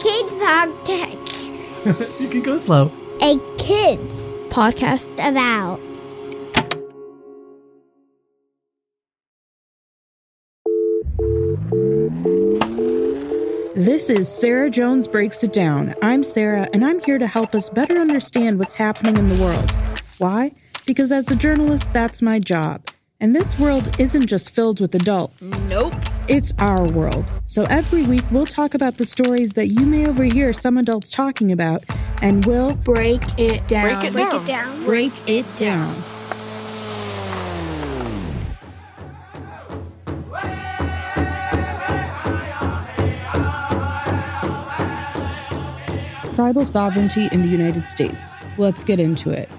kids podcast. you can go slow. A kids podcast about. This is Sarah Jones Breaks It Down. I'm Sarah, and I'm here to help us better understand what's happening in the world. Why? Because as a journalist, that's my job. And this world isn't just filled with adults. Nope. It's our world. So every week, we'll talk about the stories that you may overhear some adults talking about, and we'll break it down. Break it Break down. it down. break it down. Tribal sovereignty in the United States. Let's get into it.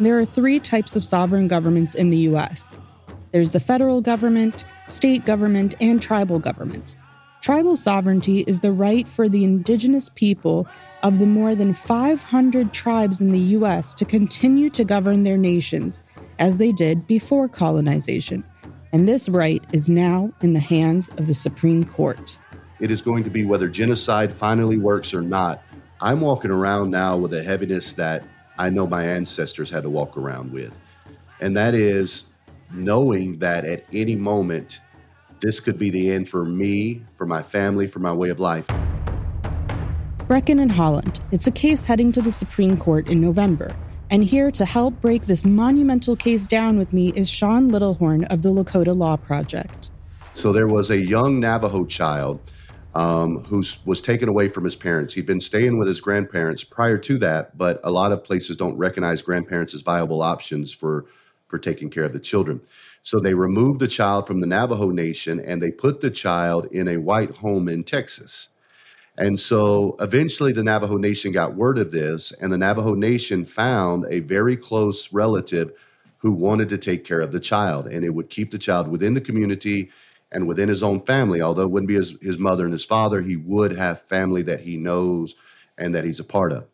There are three types of sovereign governments in the U.S. There's the federal government, state government, and tribal governments. Tribal sovereignty is the right for the indigenous people of the more than 500 tribes in the U.S. to continue to govern their nations as they did before colonization. And this right is now in the hands of the Supreme Court. It is going to be whether genocide finally works or not. I'm walking around now with a heaviness that I know my ancestors had to walk around with. And that is knowing that at any moment, this could be the end for me, for my family, for my way of life. Brackeen and Haaland. It's a case heading to the Supreme Court in November. And here to help break this monumental case down with me is Shaun Little Horn of the Lakota Law Project. So there was a young Navajo child um, who was taken away from his parents. He'd been staying with his grandparents prior to that, but a lot of places don't recognize grandparents as viable options for, for taking care of the children. So they removed the child from the Navajo Nation and they put the child in a white home in Texas. And so eventually the Navajo Nation got word of this, and the Navajo Nation found a very close relative who wanted to take care of the child, and it would keep the child within the community and within his own family. Although it wouldn't be his, his mother and his father, he would have family that he knows and that he's a part of.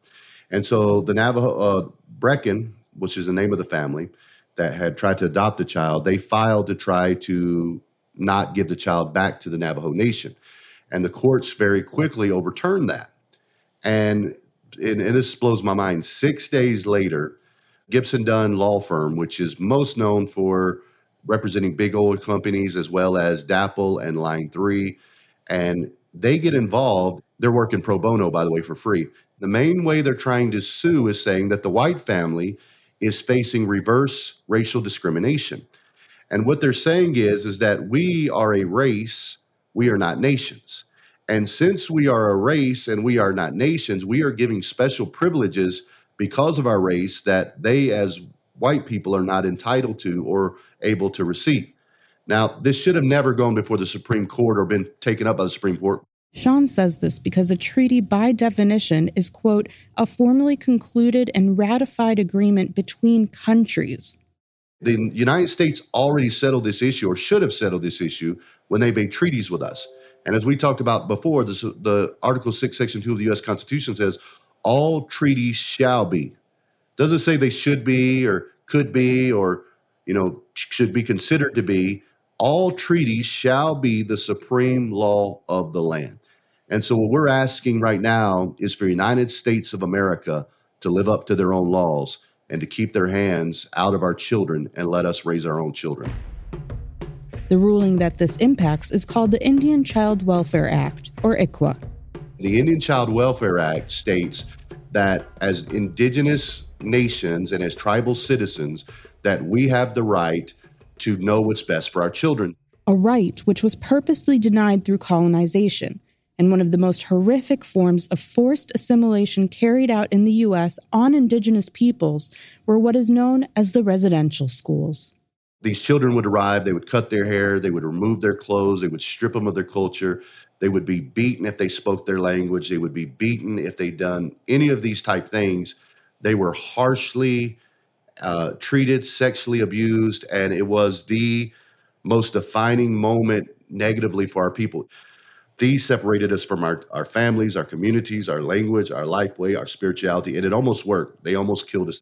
And so the Navajo, uh, Brackeen, which is the name of the family that had tried to adopt the child, they filed to try to not give the child back to the Navajo Nation. And the courts very quickly overturned that. And, and, and this blows my mind. Six days later, Gibson Dunn Law Firm, which is most known for representing big oil companies as well as DAPL and Line 3, and they get involved. They're working pro bono, by the way, for free. The main way they're trying to sue is saying that the white family is facing reverse racial discrimination. And what they're saying is, is that we are a race, we are not nations. And since we are a race and we are not nations, we are giving special privileges because of our race that they, as white people, are not entitled to or able to receive. Now, this should have never gone before the Supreme Court or been taken up by the Supreme Court. Sean says this because a treaty, by definition, is, quote, a formally concluded and ratified agreement between countries. The United States already settled this issue or should have settled this issue when they made treaties with us. And as we talked about before, this, the Article 6, Section 2 of the U.S. Constitution says all treaties shall be. Doesn't say they should be or could be or, you know, should be considered to be. All treaties shall be the supreme law of the land. And so what we're asking right now is for United States of America to live up to their own laws and to keep their hands out of our children and let us raise our own children. The ruling that this impacts is called the Indian Child Welfare Act, or ICWA. The Indian Child Welfare Act states that as indigenous nations and as tribal citizens that we have the right to know what's best for our children. A right which was purposely denied through colonization and one of the most horrific forms of forced assimilation carried out in the U.S. on indigenous peoples were what is known as the residential schools. These children would arrive, they would cut their hair, they would remove their clothes, they would strip them of their culture, they would be beaten if they spoke their language, they would be beaten if they'd done any of these type things. They were harshly uh, treated, sexually abused, and it was the most defining moment negatively for our people. These separated us from our, our families, our communities, our language, our life way, our spirituality, and it almost worked. They almost killed us.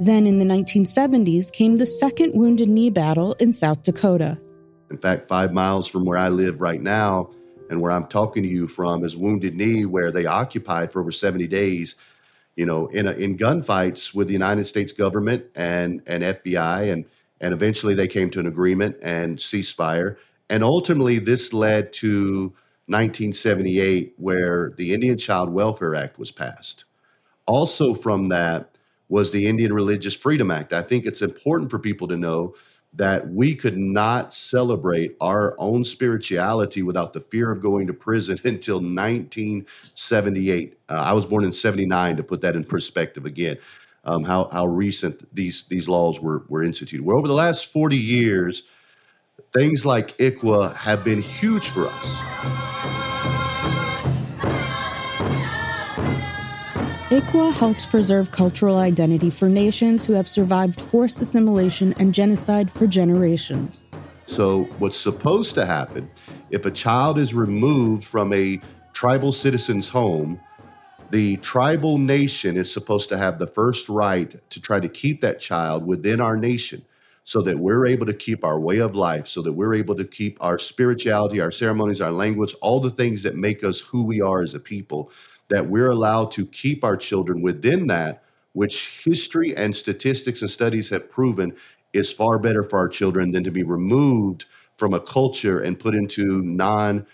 Then in the 1970s came the Second Wounded Knee Battle in South Dakota. In fact, five miles from where I live right now, and where I'm talking to you from is Wounded Knee, where they occupied for over 70 days, you know, in a, in gunfights with the United States government and and FBI, and and eventually they came to an agreement and ceasefire, and ultimately this led to 1978, where the Indian Child Welfare Act was passed. Also, from that was the Indian Religious Freedom Act. I think it's important for people to know that we could not celebrate our own spirituality without the fear of going to prison until 1978. Uh, I was born in 79 to put that in perspective again. Um, how, how recent these these laws were were instituted. Well, over the last 40 years, things like ICWA have been huge for us. ICWA helps preserve cultural identity for nations who have survived forced assimilation and genocide for generations. So, what's supposed to happen if a child is removed from a tribal citizen's home, the tribal nation is supposed to have the first right to try to keep that child within our nation so that we're able to keep our way of life, so that we're able to keep our spirituality, our ceremonies, our language, all the things that make us who we are as a people that we're allowed to keep our children within that, which history and statistics and studies have proven is far better for our children than to be removed from a culture and put into non,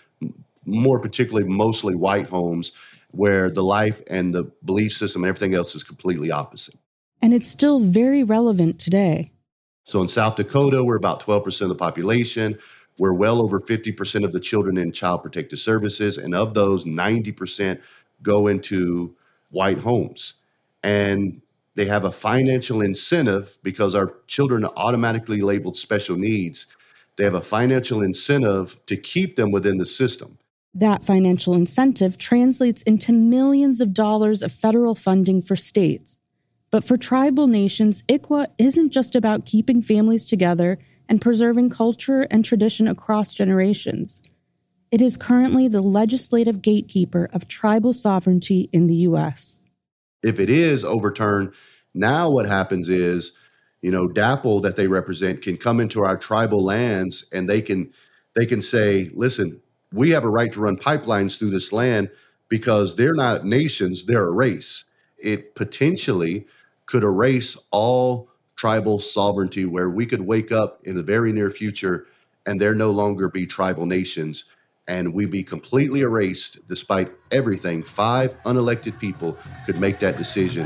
more particularly mostly white homes where the life and the belief system and everything else is completely opposite. And it's still very relevant today. So in South Dakota, we're about 12% of the population. We're well over 50% of the children in child protective services. And of those, 90% go into white homes. And they have a financial incentive because our children are automatically labeled special needs. They have a financial incentive to keep them within the system. That financial incentive translates into millions of dollars of federal funding for states. But for tribal nations, ICWA isn't just about keeping families together and preserving culture and tradition across generations. It is currently the legislative gatekeeper of tribal sovereignty in the U.S. If it is overturned, now what happens is, you know, DAPL that they represent can come into our tribal lands and they can they can say, listen, we have a right to run pipelines through this land because they're not nations, they're a race. It potentially could erase all tribal sovereignty where we could wake up in the very near future and there no longer be tribal nations and we be completely erased despite everything. Five unelected people could make that decision.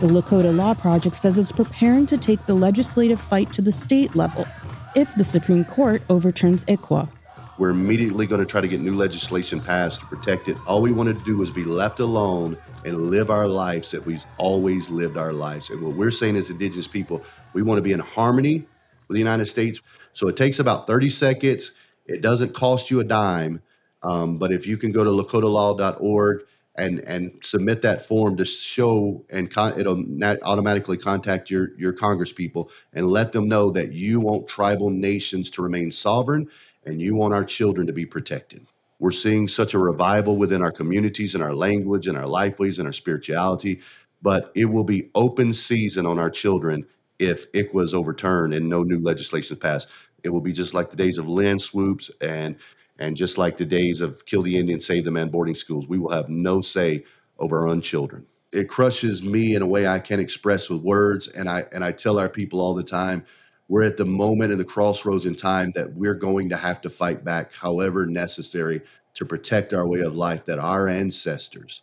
The Lakota Law Project says it's preparing to take the legislative fight to the state level if the Supreme Court overturns ICWA. We're immediately going to try to get new legislation passed to protect it. All we wanted to do was be left alone and live our lives that we've always lived our lives. And what we're saying as Indigenous people, we want to be in harmony with the United States. So it takes about 30 seconds. It doesn't cost you a dime. Um, but if you can go to lakotalaw.org and and submit that form to show and con- it'll automatically contact your your congresspeople and let them know that you want tribal nations to remain sovereign and you want our children to be protected. We're seeing such a revival within our communities and our language and our lifeways and our spirituality, but it will be open season on our children if ICWA is overturned and no new legislation is passed. It will be just like the days of land swoops and and just like the days of kill the Indian, save the man boarding schools. We will have no say over our own children. It crushes me in a way I can't express with words, and I and I tell our people all the time, we're at the moment in the crossroads in time that we're going to have to fight back, however necessary, to protect our way of life that our ancestors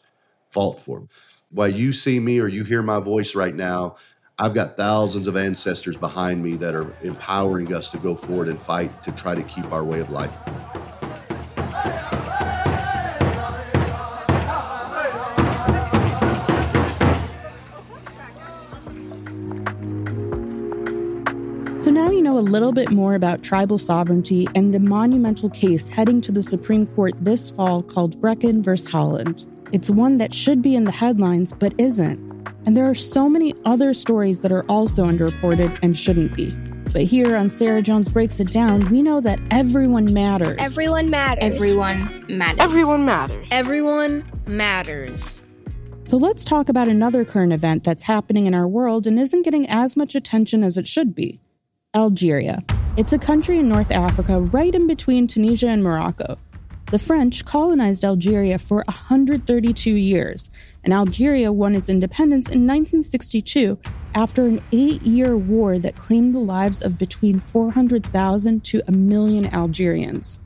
fought for. While you see me or you hear my voice right now, I've got thousands of ancestors behind me that are empowering us to go forward and fight to try to keep our way of life. Little bit more about tribal sovereignty and the monumental case heading to the Supreme Court this fall called Brackeen v. Haaland. It's one that should be in the headlines but isn't. And there are so many other stories that are also underreported and shouldn't be. But here on Sarah Jones Breaks It Down, we know that everyone matters. Everyone matters. Everyone matters. Everyone matters. Everyone matters. So let's talk about another current event that's happening in our world and isn't getting as much attention as it should be Algeria. It's a country in North Africa right in between Tunisia and Morocco. The French colonized Algeria for 132 years, and Algeria won its independence in 1962 after an eight year war that claimed the lives of between 400,000 to a million Algerians.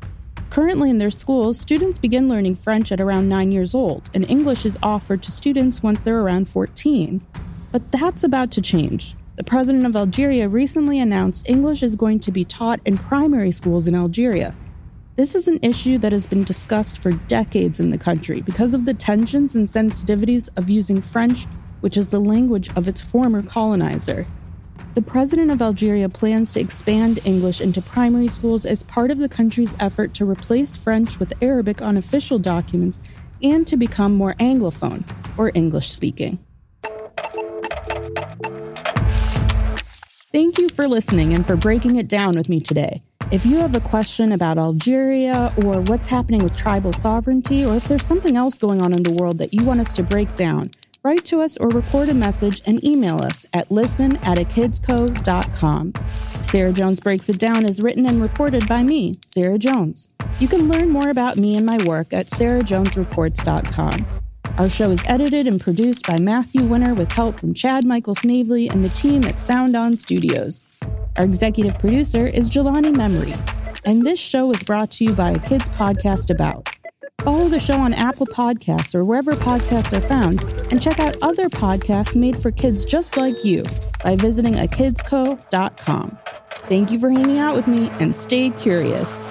Currently, in their schools, students begin learning French at around 9 years old, and English is offered to students once they're around 14. But that's about to change. The president of Algeria recently announced English is going to be taught in primary schools in Algeria. This is an issue that has been discussed for decades in the country because of the tensions and sensitivities of using French, which is the language of its former colonizer. The president of Algeria plans to expand English into primary schools as part of the country's effort to replace French with Arabic on official documents and to become more Anglophone, or English speaking. Thank you for listening and for breaking it down with me today. If you have a question about Algeria or what's happening with tribal sovereignty, or if there's something else going on in the world that you want us to break down, write to us or record a message and email us at listen at akidsco.com. Sarah Jones Breaks It Down is written and reported by me, Sarah Jones. You can learn more about me and my work at sarahjonesreports.com. Our show is edited and produced by Matthew Winter with help from Chad Michael Snavely and the team at Sound On Studios. Our executive producer is Jelani Memory. And this show is brought to you by a kids podcast about. Follow the show on Apple Podcasts or wherever podcasts are found, and check out other podcasts made for kids just like you by visiting akidsco.com. Thank you for hanging out with me and stay curious.